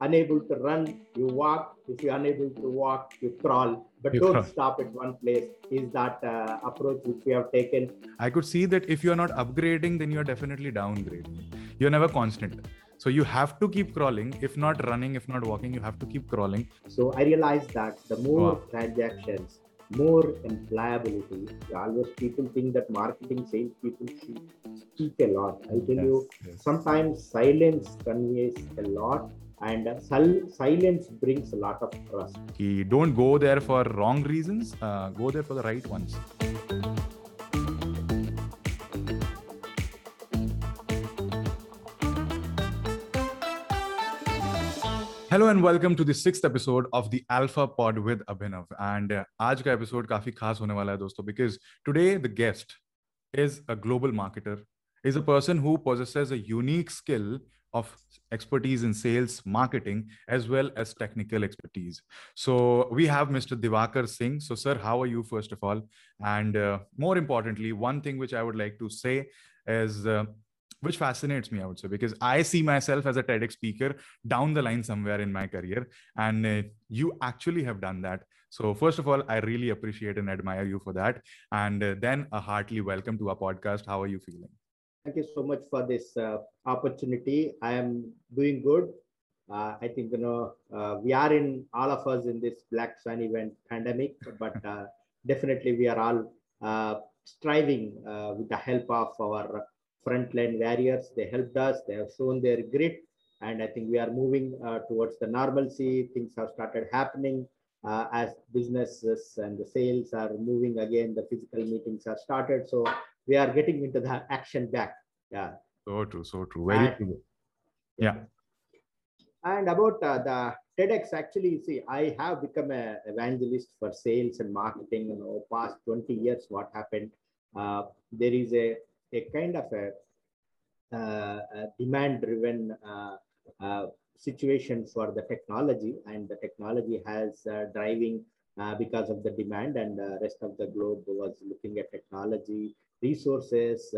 unable to run, you walk. If you're unable to walk, you crawl. But You don't crawl. stop at one place. Is that uh, approach which we have taken? I could see that if you're not upgrading, then you're definitely downgrading. You're never constant. So you have to keep crawling. If not running, if not walking, you have to keep crawling. So I realized that the more Wow. transactions, more employability. Always people think that marketing sales people should speak a lot. I tell you, yes. sometimes silence conveys a lot, and sil- silence brings a lot of trust. Don't go there for wrong reasons. Uh, go there for the right ones. Hello and welcome to the episode of the Alpha Pod with Abhinav and आज का episode काफी खास होने वाला है दोस्तों because today the guest is a global marketer is a person who possesses a unique skill of expertise in sales, marketing, as well as technical expertise. So we have Mr. Diwakar Singh. So, sir, how are you, first of all? And uh, more importantly, one thing which I would like to say is uh, which fascinates me, I would say, because I see myself as a TEDx speaker down the line somewhere in my career, and uh, you actually have done that. So, first of all, I really appreciate and admire you for that. And uh, then a heartily welcome to our podcast. How are you feeling? Thank you so much for this uh, opportunity. I am doing good. Uh, I think you know uh, we are in all of us in this Black Swan event pandemic, but uh, definitely we are all uh, striving uh, with the help of our frontline warriors. They helped us. They have shown their grit, and I think we are moving uh, towards the normalcy. Things have started happening uh, as businesses and the sales are moving again. The physical meetings are started, so we are getting into the action back. Yeah. So true, so true. Very And- true. Yeah. And about uh, the TEDx, actually, see, I have become a evangelist for sales and marketing. You know, past 20 years, what happened? Uh, there is a, a kind of a, uh, a demand-driven uh, uh, situation for the technology, and the technology has uh, driving because of the demand, and the rest of the globe was looking at technology resources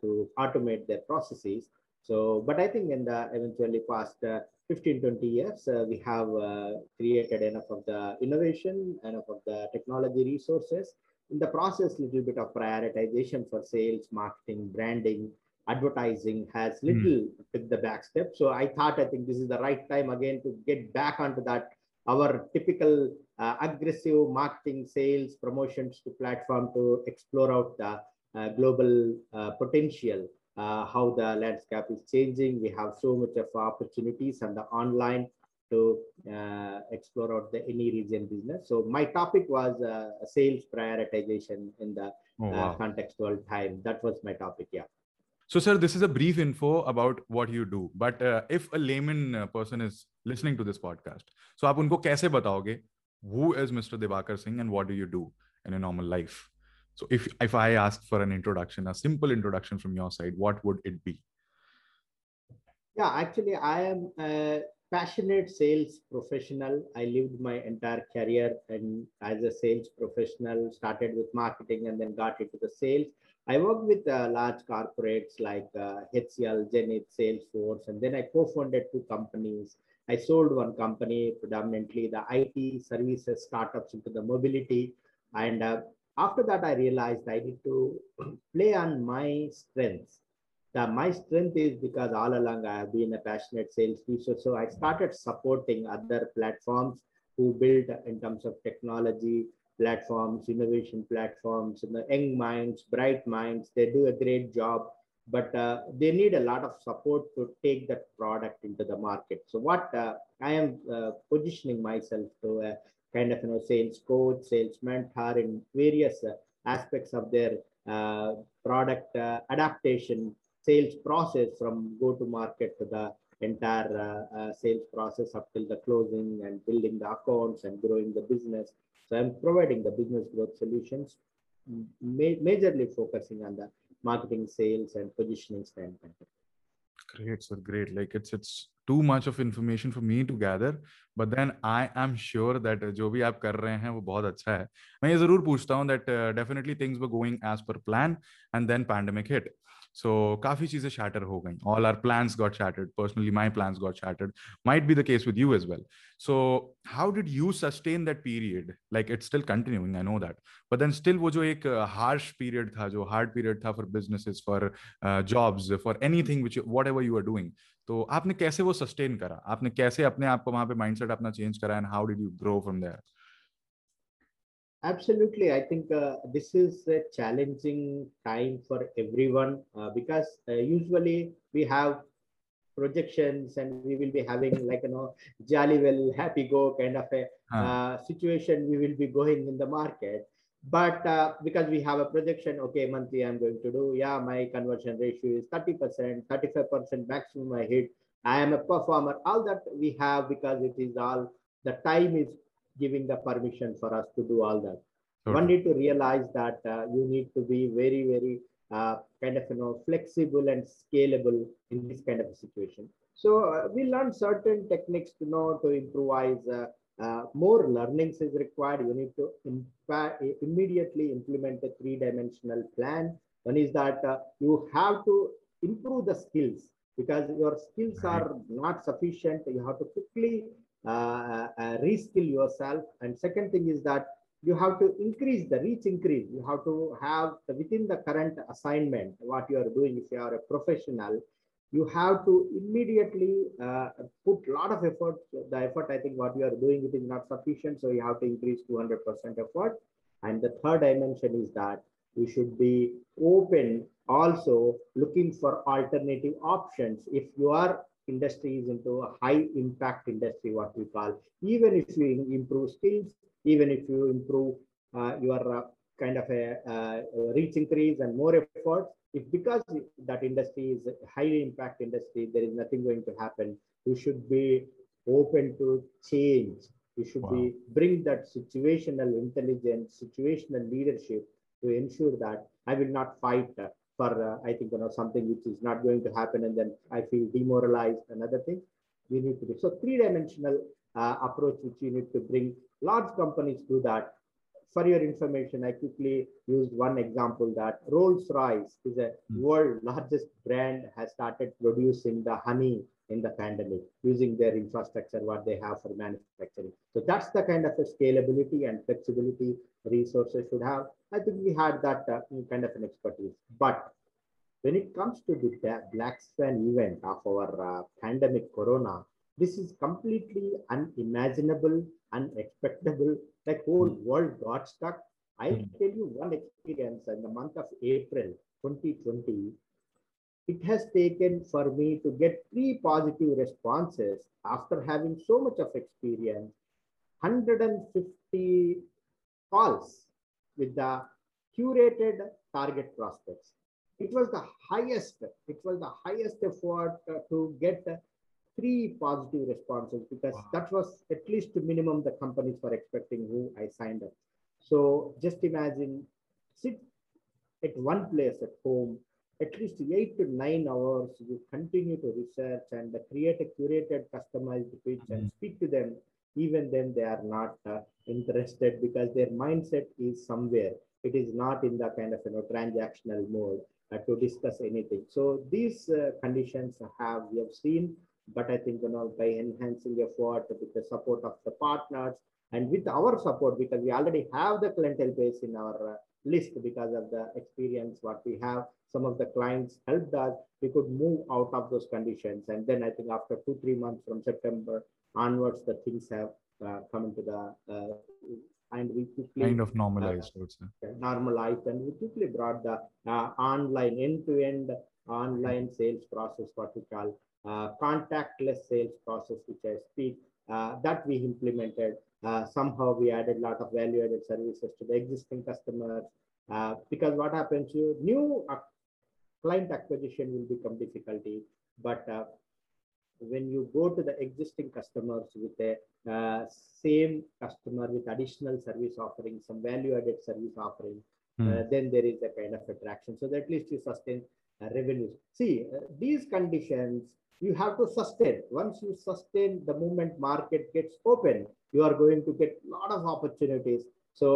to automate their processes. So, but I think in the eventually past uh, 15, 20 years, uh, we have uh, created enough of the innovation, enough of the technology resources. In the process, little bit of prioritization for sales, marketing, branding, advertising has little took the back step. So I thought, I think this is the right time again to get back onto that, our typical uh, aggressive marketing, sales, promotions to platform to explore out the uh, global uh, potential uh, how the landscape is changing. We have so much of opportunities and the online to uh, explore out the any region business. So my topic was uh, sales prioritization in the oh, uh, wow. contextual time. That was my topic. Yeah. So, sir, this is a brief info about what you do. But uh, if a layman uh, person is listening to this podcast, so आप उनको कैसे बताओगे who is Mr. Diwakar Singh and what do you do in a normal life? So, if if I ask for an introduction, a simple introduction from your side, what would it be? yeah actually i am passionate sales professional. I lived my entire career and as a sales professional, started with marketing and then got into the sales. I worked with uh, large corporates like uh, HCL, Zenith, Salesforce, and then I co-founded two companies. I sold one company, predominantly the IT services startups into the mobility. And uh, after that, I realized I need to play on my strengths my strength is because all along I have been a passionate sales teacher. So I started supporting other platforms who build in terms of technology platforms, innovation platforms, and the young minds, bright minds. They do a great job, but uh, they need a lot of support to take that product into the market. So what uh, I am uh, positioning myself to a kind of you know sales coach, sales mentor in various uh, aspects of their uh, product uh, adaptation sales process from go to market to the entire uh, uh, sales process up till the closing and building the accounts and growing the business. So I'm providing the business growth solutions, ma- majorly focusing on the marketing, sales, and positioning standpoint. Great, sir. Great. Like it's it's too much of information for me to gather, but then I am sure that uh, जो भी आप कर रहे हैं वो बहुत अच्छा है. मैं ये जरूर पूछता हूँ that uh, definitely things were going as per plan and then pandemic hit. सो काफ़ी चीज़ें शैटर हो गई। All our plan got shattered personally my plan got shattered might be the case with you as well so how did you sustain that period like it's still continuing I know that but then still वो जो एक harsh period था, जो hard period था for business for jobs for anything which whatever you are doing तो आपने कैसे वो सस्टेन करा? आपने कैसे अपने आप को वहाँ पे माइंडसेट अपना चेंज करा and how did you grow from there Absolutely. I think uh, this is a challenging time for everyone uh, because uh, usually we have projections and we will be having like, you know, jolly well, happy go kind of a huh. situation we will be going in the market. But uh, because we have a projection, okay, monthly I'm going to do, yeah, my conversion ratio is 30%, 35% maximum I hit. I am a performer. All that we have because it is all the time is giving the permission for us to do all that. Okay. One need to realize that uh, you need to be very, very uh, kind of you know flexible and scalable in this kind of a situation. So uh, we learn certain techniques to know to improvise. Uh, uh, more learnings is required. You need to immediately implement a three-dimensional plan. One is that uh, you have to improve the skills because your skills right. are not sufficient. You have to quickly uh, uh, reskill yourself. And second thing is that you have to increase the reach increase. You have to have the, within the current assignment, what you are doing, if you are a professional, you have to immediately uh, put a lot of effort. The effort, I think what you are doing, it is not sufficient. So you have to increase 200% effort. And the third dimension is that you should be open also looking for alternative options. If you are industry is into a high impact industry, what we call. Even if you improve skills, even if you improve uh, your uh, kind of a uh, reach increase and more effort, if because that industry is a highly impact industry, there is nothing going to happen. You should be open to change. You should wow. be bring that situational intelligence, situational leadership to ensure that I will not fight for uh, I think you know something which is not going to happen, and then I feel demoralized. Another thing You need to do so three dimensional uh, approach which you need to bring. Large companies do that. For your information, I quickly used one example that Rolls Royce is a mm. world largest brand has started producing the honey in the pandemic using their infrastructure, what they have for manufacturing. So that's the kind of a scalability and flexibility resources should have. I think we had that uh, kind of an expertise. But when it comes to the Black Swan event of our uh, pandemic corona, this is completely unimaginable, unexpectable. Like whole mm. world got stuck. I'll mm. tell you one experience in the month of April 2020 it has taken for me to get three positive responses after having so much of experience. 150 calls with the curated target prospects. It was the highest it was the highest effort uh, to get three positive responses because wow. that was at least the minimum the companies were expecting who i signed up. So just imagine sit at one place at home at least eight to nine hours, you continue to research and create a curated, customized pitch mm-hmm. and speak to them. Even then, they are not uh, interested because their mindset is somewhere. It is not in the kind of you know transactional mode uh, to discuss anything. So these uh, conditions have we have seen, but I think you know by enhancing effort with the support of the partners and with our support because we already have the clientele base in our uh, list because of the experience what we have. Some of the clients helped us. We could move out of those conditions. And then I think after two, three months from September onwards, the things have uh, come into the, uh, and we quickly kind of normalized, uh, normalized, and we quickly brought the uh, online end-to-end online sales process, what we call uh, contactless sales process, which I speak, uh, that we implemented uh, somehow we added a lot of value added services to the existing customers. Uh, because what happens you new client acquisition will become difficulty. But uh, when you go to the existing customers with a uh, same customer with additional service offering some value added service offering mm. then there is a kind of attraction. So that at least you sustain revenues see these conditions you have to sustain. Once you sustain, the moment market gets open, you are going to get a lot of opportunities. So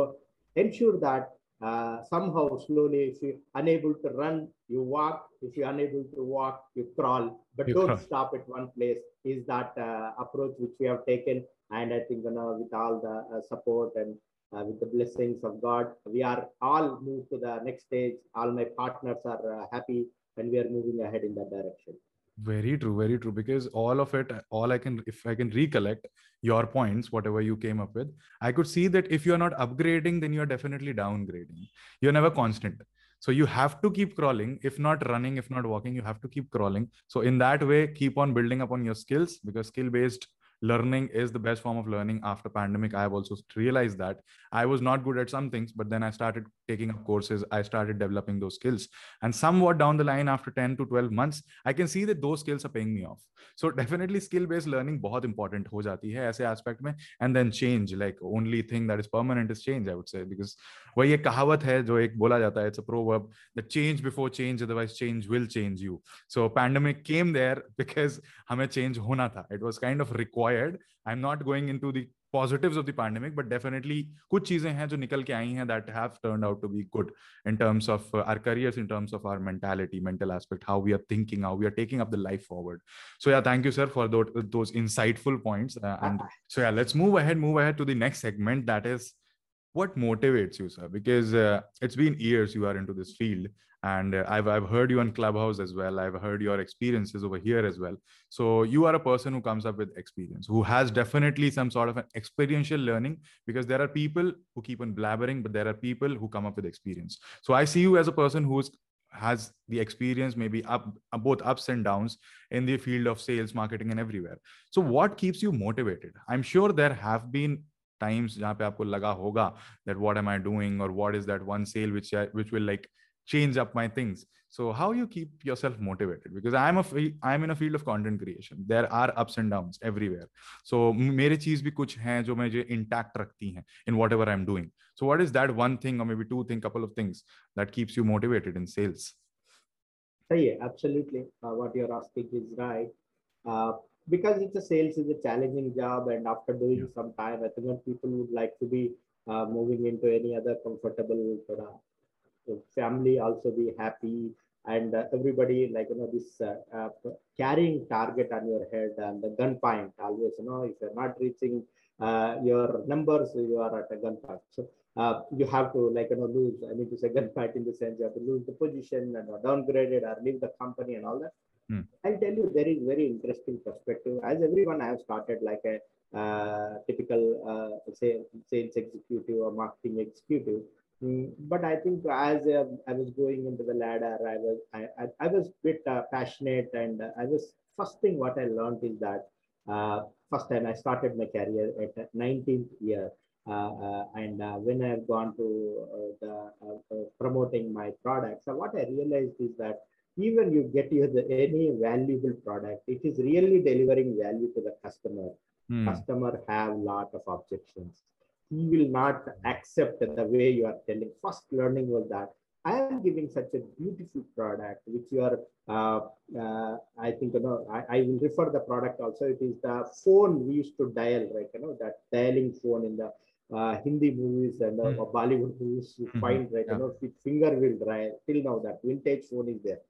ensure that uh, somehow slowly, if you're unable to run, you walk. If you're unable to walk, you crawl. But You don't crawl. stop at one place. Is that uh, approach which we have taken? And I think you know, with all the uh, support and uh, with the blessings of God, we are all moved to the next stage. All my partners are uh, happy, and we are moving ahead in that direction. Very true, very true. Because all of it, all I can, if I can recollect your points, whatever you came up with, I could see that if you're not upgrading, then you're definitely downgrading. You're never constant. So you have to keep crawling. If not running, if not walking, you have to keep crawling. So in that way, keep on building upon your skills because skill-based learning is the best form of learning after pandemic i have also realized that i was not good at some things but then i started taking up courses i started developing those skills and somewhat down the line after 10 to 12 months i can see that those skills are paying me off so definitely skill based learning बहुत important हो जाती है ऐसे aspect में and then change like only thing that is permanent is change i would say because वही एक कहावत है जो एक बोला जाता है it's a proverb that change before change otherwise change will change you so pandemic came there because हमें change होना था it was kind of required i'm not going into the positives of the pandemic but definitely कुछ चीजें हैं जो निकल के आई हैं that have turned out to be good in terms of uh, our careers in terms of our mentality mental aspect how we are thinking how we are taking up the life forward so yeah thank you sir for those, those insightful points uh, and so yeah let's move ahead move ahead to the next segment that is what motivates you sir? Because uh, it's been years you are into this field and uh, I've, I've heard you on clubhouse as well. I've heard your experiences over here as well. So you are a person who comes up with experience who has definitely some sort of an experiential learning because there are people who keep on blabbering but there are people who come up with experience. So i see you as a person who's has the experience maybe up both ups and downs in the field of sales marketing and everywhere. So what keeps you motivated? I'm sure there have been times जहाँ पे आपको लगा होगा that what am I doing और what is that one sale which which will like change up my things so how you keep your motivated because I am I am in a field of content creation there are ups and down everywhere so मेरे चीज़ भी कुछ हैं जो मुझे intact रखती हैं in whatever I am doing so what is that one thing maybe two thing couple of things that keeps you motivated in sales सही है absolutely what you are asking is right because it's a sales is a challenging job, and after doing Yeah. some time, I think that people would like to be uh, moving into any other comfortable sort of uh, family, also be happy, and uh, everybody like you know this uh, uh, carrying target on your head and the gun point always. You know, if you're not reaching uh, your numbers, you are at a gunpoint. So uh, you have to like you know lose. I mean to say gunfight in the sense you have to lose the position and or downgrade it or leave the company and all that. Hmm. I'll tell you there is very interesting perspective. As everyone, I have started like a uh, typical uh, sales executive or marketing executive. Mm, but I think as uh, I was going into the ladder, I was I, I, I was bit uh, passionate, and uh, I was first thing what I learned is that uh, first time I started my career at 19th year. Uh, and when I've gone to the promoting my products, so what I realized is that even you get you the, any valuable product, it is really delivering value to the customer. Hmm. Customer have lot of objections. He will not accept the way you are telling. First learning was that I am giving such a beautiful product, which you are, uh, uh, I think, you know, I, I will refer the product also. It is the phone we used to dial, right? You know, that dialing phone in the uh, Hindi movies and uh, Hmm. Bollywood movies, you Mhm. find, right? Yeah. You know, finger will dial. Till now, that vintage phone is there.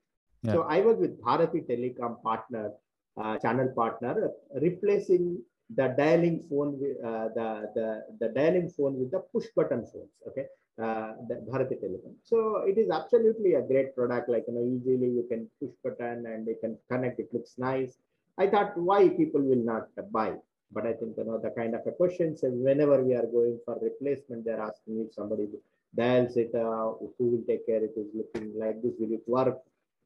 So I was with Bharti Telecom partner, uh, channel partner, replacing the dialing phone with uh, the, the the dialing phone with the push button phones. Okay, uh, the Bharti Telecom. So it is absolutely a great product. Like you know, easily you can push button and you can connect. It looks nice. I thought why people will not buy. But I think you know the kind of a questions and whenever we are going for replacement, they're asking if somebody dials it, uh, who will take care? It is looking like this. Will it work?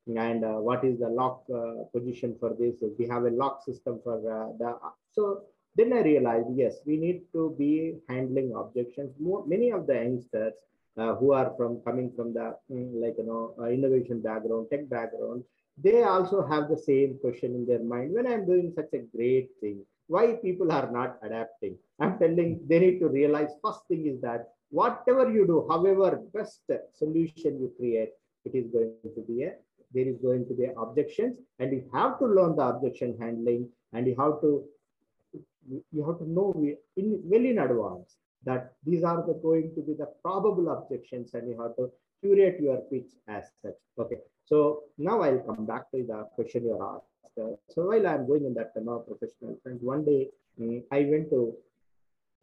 And uh, what is the lock uh, position for this? If we have a lock system for uh, the so then i realized yes we need to be handling objections. More many of the youngsters uh, who are from coming from the mm, like you know innovation background tech background they also have the same question in their mind. When i'm doing such a great thing why people are not adapting? I'm telling they need to realize first thing is that whatever you do however best solution you create it is going to be a there is going to be objections and you have to learn the objection handling and you have to you have to know in well in advance that these are the going to be the probable objections and you have to curate your pitch as such. Okay, so now I'll come back to the question you asked. So while I'm going in that know, professional front, one day um, I went to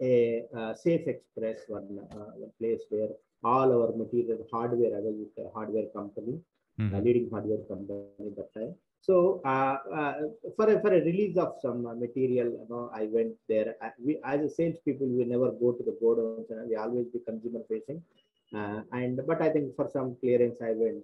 a, Safexpress, one, uh, place where all our material hardware, was with a hardware company, mm-hmm. leading hardware company at that time. So uh, uh, for, a, for a release of some uh, material, you know, I went there. we, as a salespeople, we never go to the board. We always be consumer facing. Uh, and but I think for some clearance, I went.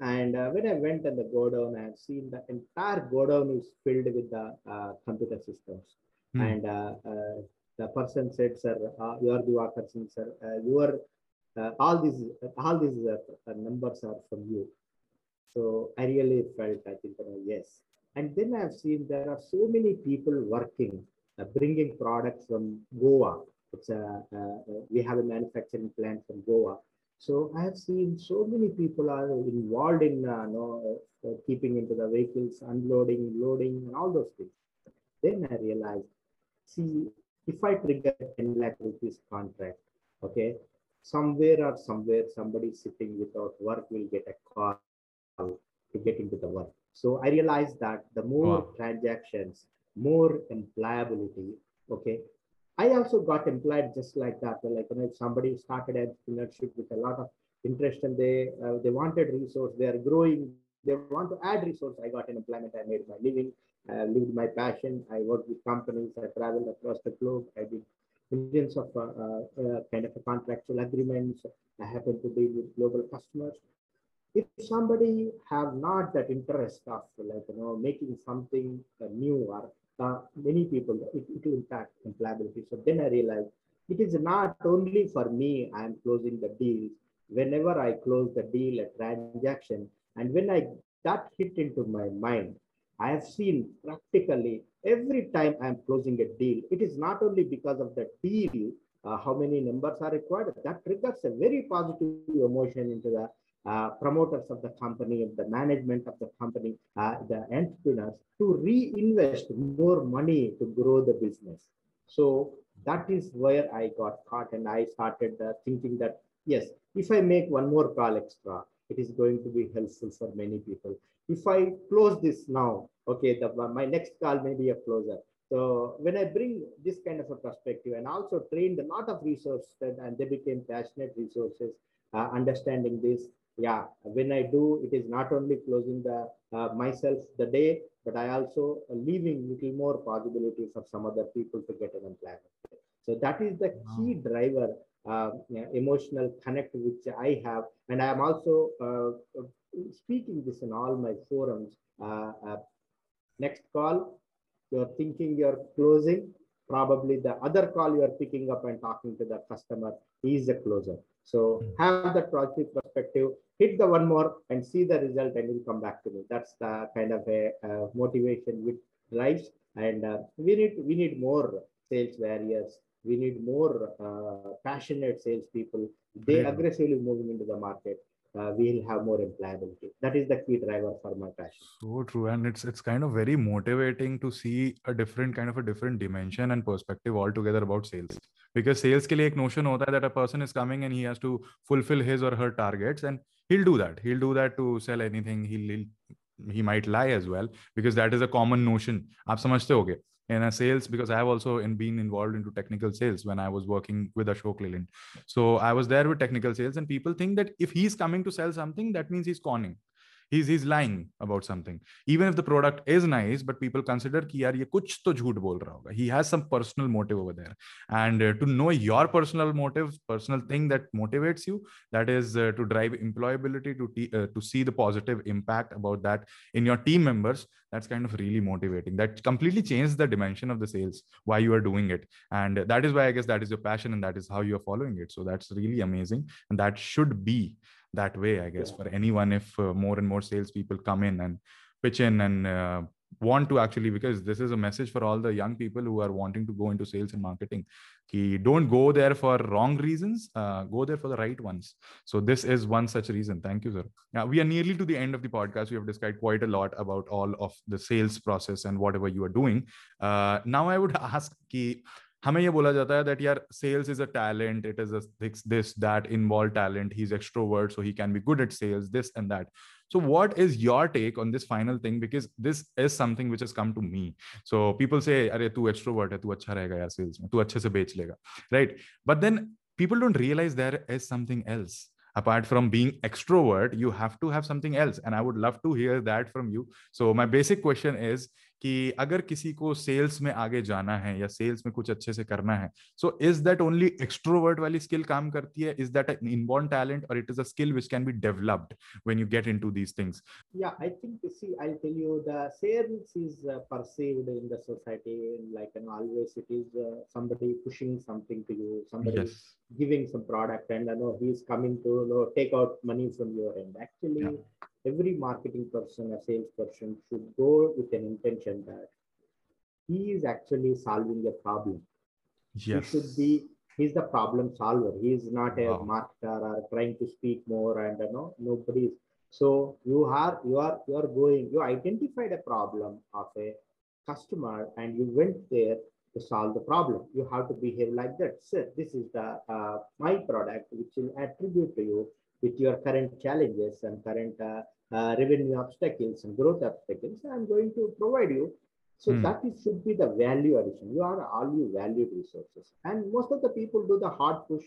And uh, when I went in the godown, I have seen the entire godown is filled with the uh, computer systems. Mm. And the person said, "Sir, you are the worker, sir. your all these all these numbers are from you." So I really felt, I think, you know, yes. And then I've seen there are so many people working, uh, bringing products from Goa. It's a, uh, we have a manufacturing plant from Goa. So I have seen so many people are involved in uh, know, uh, keeping into the vehicles, unloading, loading, and all those things. Then I realized, see, if I trigger 10 lakh rupees contract, okay, somewhere or somewhere somebody sitting without work will get a call to get into the work. So I realized that the more wow. transactions, more employability. Okay. I also got employed just like that. Like you know, if somebody started entrepreneurship with a lot of interest and they uh, they wanted resource, they are growing, they want to add resource. I got an employment. I made my living, uh, lived my passion. I worked with companies. I traveled across the globe. I did millions of uh, uh, kind of contractual agreements. I happen to deal with global customers if somebody have not that interest of like you know making something uh, new or uh, many people it, it will impact employability so then i realized it is not only for me i am closing the deals whenever i close the deal a transaction and when i that hit into my mind i have seen practically every time i am closing a deal it is not only because of the deal uh, how many numbers are required that triggers a very positive emotion into the uh, promoters of the company, the management of the company, uh, the entrepreneurs to reinvest more money to grow the business. So that is where I got caught and I started uh, thinking that, yes, if I make one more call extra, it is going to be helpful for many people. If I close this now, okay, the, my next call may be a closer. So when I bring this kind of a perspective and also trained a lot of resources and they became passionate resources, uh, understanding this, yeah when i do it is not only closing the uh, myself the day but i also leaving little more possibility for some other people to get an employment so that is the key driver uh, emotional connect which i have. And i am also uh, speaking this in all my forums uh, uh, next call you're thinking you're closing. Probably the other call you are picking up and talking to the customer is a closer so hmm. have that positive perspective, hit the one more and see the result and you'll come back to me. That's the kind of a uh, motivation which drives. And uh, we need we need more sales barriers. We need more uh, passionate salespeople. They yeah. aggressively moving into the market uh, we'll have more employability. That is the key driver for my passion. So true, and it's it's kind of very motivating to see a different kind of a different dimension and perspective altogether about sales. Because sales के लिए एक notion होता है that a person is coming and he has to fulfill his or her targets, and he'll do that. He'll do that to sell anything. He'll, he'll he might lie as well because that is a common notion. आप समझते होगे in a sales because I have also in been involved into technical sales when I was working with Ashok Leyland. So I was there with technical sales, and people think that if he's coming to sell something, that means he's conning he's he's lying about something. Even if the product is nice but people consider ki yaar ye kuch to jhoot bol raha hoga he has some personal motive over there. And uh, to know your personal motive personal thing that motivates you that is uh, to drive employability to uh, to see the positive impact about that in your team members that's kind of really motivating. That completely changes the dimension of the sales why you are doing it. And that is why i guess that is your passion and that is how you are following it. So that's really amazing. And that should be that way i guess yeah. for anyone if uh, more and more salespeople come in and pitch in and uh, want to actually because this is a message for all the young people who are wanting to go into sales and marketing. Ki don't go there for wrong reasons uh, go there for the right ones. So this is one such reason. Thank you sir. Now we are nearly to the end of the podcast. We have described quite a lot about all of the sales process and whatever you are doing. Uh, now i would ask ki, हमें ये बोला जाता है that यार sales is a talent it is this that involve talent he is extrovert so he can be good at sales this and that so what is your take on this final thing because this is something which has come to me so people say अरे तू extrovert है तू अच्छा रहेगा यार sales में तू अच्छे से बेच लेगा right but then people don't realize there is something else apart from being extrovert you have to have something else and i would love to hear that from you so my basic question is कि अगर किसी को sales में आगे जाना है या sales में कुछ अच्छे से करना है so is that only extrovert वाली स्किल काम करती है? इज़ दैट इनबॉर्न टैलेंट और it is a skill which can be developed when you get into these things in the giving some product and i know he is coming to you know, take out money from your end. Actually yeah. Every marketing person, a salesperson should go with an intention that he is actually solving a problem. Yes. He should be, he's the problem solver. He is not a wow. marketer or trying to speak more and you know, nobody is. So you are, you are, you are going, you identified a problem of a customer and you went there to solve the problem. You have to behave like that. Sir, this is the uh, my product which will attribute to you with your current challenges and current uh, uh, revenue obstacles and growth obstacles, I'm going to provide you. So mm. that is, should be the value addition. You are all you valued resources. And most of the people do the hard push.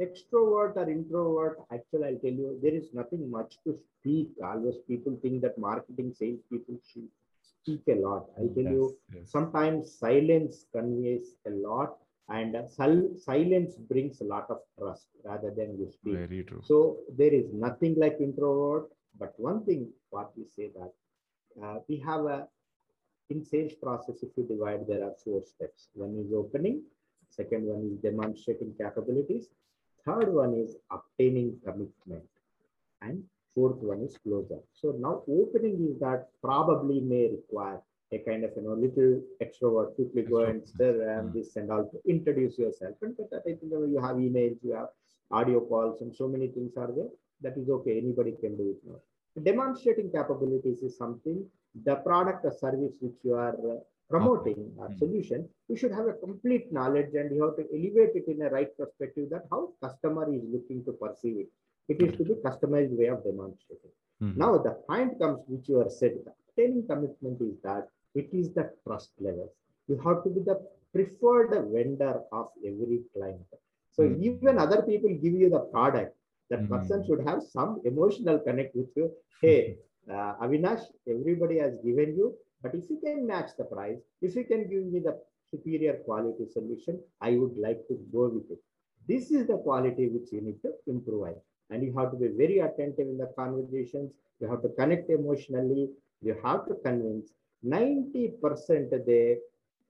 Extrovert or introvert, actually, I'll tell you, there is nothing much to speak. Always people think that marketing sales people should speak a lot. I'll tell yes, you, yes. sometimes silence conveys a lot and silence brings a lot of trust rather than you speak. Very true. So there is nothing like introvert but one thing, what we say that uh, we have a in sales process, if you divide, there are four steps. One is opening, second one is demonstrating capabilities, third one is obtaining commitment, and fourth one is closure. So now opening is that probably may require a kind of you know little extrovert quickly go and stir and mm. this and all to introduce yourself. And but I think you have emails, you have audio calls, and so many things are there that is okay. Anybody can do it now. Demonstrating capabilities is something, the product or service which you are uh, promoting okay. or hmm. solution, you should have a complete knowledge and you have to elevate it in a right perspective that how customer is looking to perceive it. It is to be customized way of demonstrating. Mm-hmm. Now the point comes which you are said, the obtaining commitment is that it is the trust levels. You have to be the preferred vendor of every client. So mm-hmm. even other people give you the product, that mm-hmm. person should have some emotional connect with you. Hey, uh, Avinash, everybody has given you, but if you can match the price, if you can give me the superior quality solution, I would like to go with it. This is the quality which you need to improve. And you have to be very attentive in the conversations. You have to connect emotionally. You have to convince. 90% they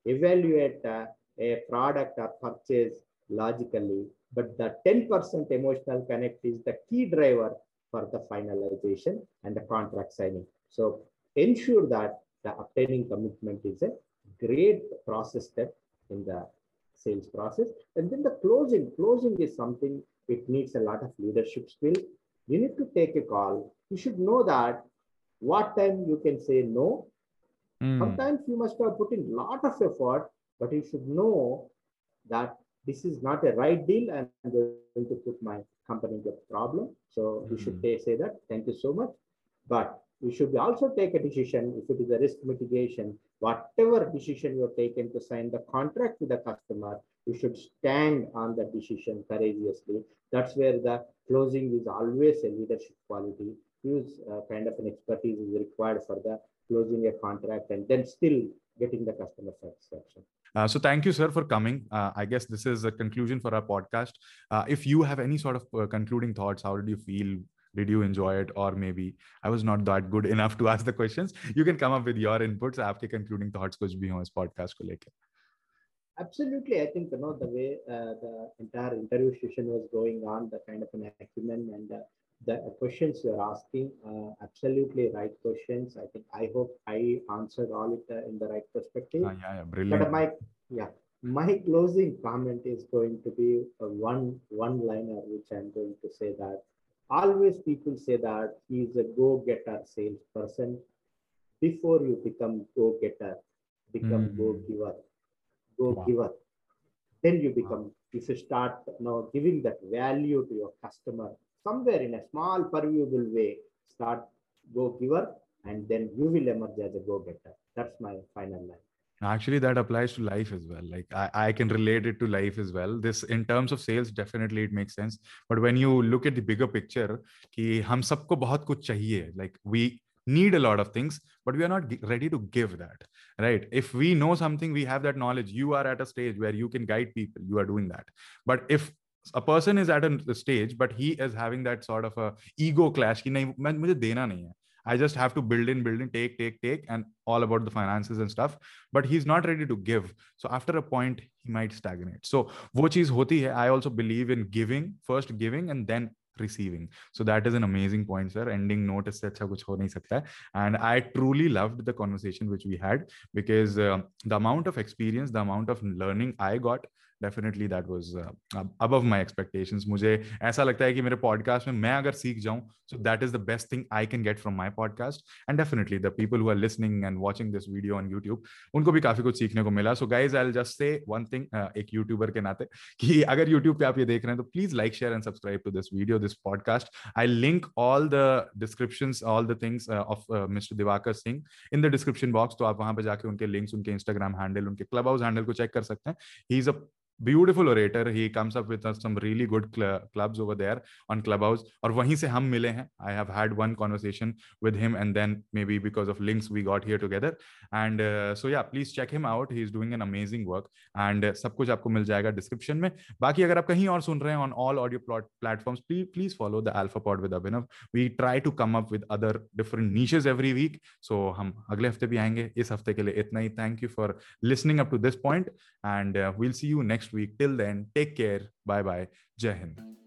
evaluate uh, a product or purchase logically but the 10% emotional connect is the key driver for the finalization and the contract signing. So ensure that the obtaining commitment is a great process step in the sales process. And then the closing, closing is something, it needs a lot of leadership skill. You need to take a call. You should know that what time you can say no. Mm. Sometimes you must have put in a lot of effort, but you should know that this is not a right deal and I'm going to put my company in a problem. So mm-hmm. we should mm-hmm. say that. Thank you so much. But we should also take a decision if it is a risk mitigation, whatever decision you have taken to sign the contract with the customer, you should stand on the decision courageously. That's where the closing is always a leadership quality. Use uh, kind of an expertise is required for the closing a contract and then still getting the customer satisfaction. Uh, so thank you, sir, for coming. Uh, I guess this is a conclusion for our podcast. Uh, if you have any sort of uh, concluding thoughts, how did you feel? Did you enjoy it, or maybe I was not that good enough to ask the questions? You can come up with your inputs. आपके concluding thoughts कुछ भी हो इस podcast को लेके. Absolutely, I think you know the way uh, the entire interview session was going on, the kind of an acumen and uh, the questions you're asking, uh, absolutely right questions. I think I hope I answered all it uh, in the right perspective. Ah, yeah, yeah, brilliant. But my yeah, my closing comment is going to be a one one liner, which I'm going to say that always people say that he's a go-getter salesperson. Before you become go-getter, become mm. go-giver. Go-giver. Wow. then you become if you start you know giving that value to your customer somewhere in a small permeable way, start go giver, and then you will emerge as a go getter. That's my final line. Actually that applies to life as well. Like I, I can relate it to life as well. This in terms of sales definitely it makes sense. But when you look at the bigger picture ki hum sabko bahut kuch chahiye. Like we need a lot of things but we are not ready to give that right? If we know something we have that knowledge you are at a stage where you can guide people you are doing that. But if a person is at a stage but he is having that sort of a ego clash ki nahi main mujhe dena nahi hai i just have to build in build in take take take and all about the finances and stuff but he's not ready to give. So after a point he might stagnate. So wo is hoti hai i also believe in giving first giving and then receiving. So that is an amazing point sir. Ending note is acha kuch ho nahi sakta and i truly loved the conversation which we had because uh, the amount of experience the amount of learning i got uh, definitely that was above my expectations मुझे ऐसा लगता है कि मेरे podcast में मैं अगर सीख जाऊँ so that is the best thing I can get from my podcast and definitely the people who are listening and watching this video on YouTube उनको भी काफ़ी कुछ सीखने को मिला। So guys I just say one thing एक YouTuber के नाते कि अगर यूट्यूब पे आप ये देख रहे हैं तो please like share and subscribe to this video this podcast I link all the description all the things of mister Diwakar Singh in the description box तो आप वहाँ पे जाके उनके लिंक्स उनके इंस्टाग्राम हैंडल उनके क्लब हाउस हैंडल को check कर सकते हैं। He is a beautiful orator he comes up with uh, some really good cl- clubs over there on clubhouse और वहीं से हम मिले हैं I have had one conversation with him and then maybe because of links we got here together and uh, so yeah please check him out he is doing an amazing work and uh, सब कुछ आपको मिल जाएगा description में बाकी अगर आप कहीं और सुन रहे हैं on all audio plot platforms please please follow the alpha pod with Abhinav we try to come up with other different niches every week so हम अगले हफ्ते भी आएंगे इस हफ्ते के लिए इतना ही thank you for listening up to this point and uh, we'll see you next next week. Till then, take care. Bye bye. Jai Hind.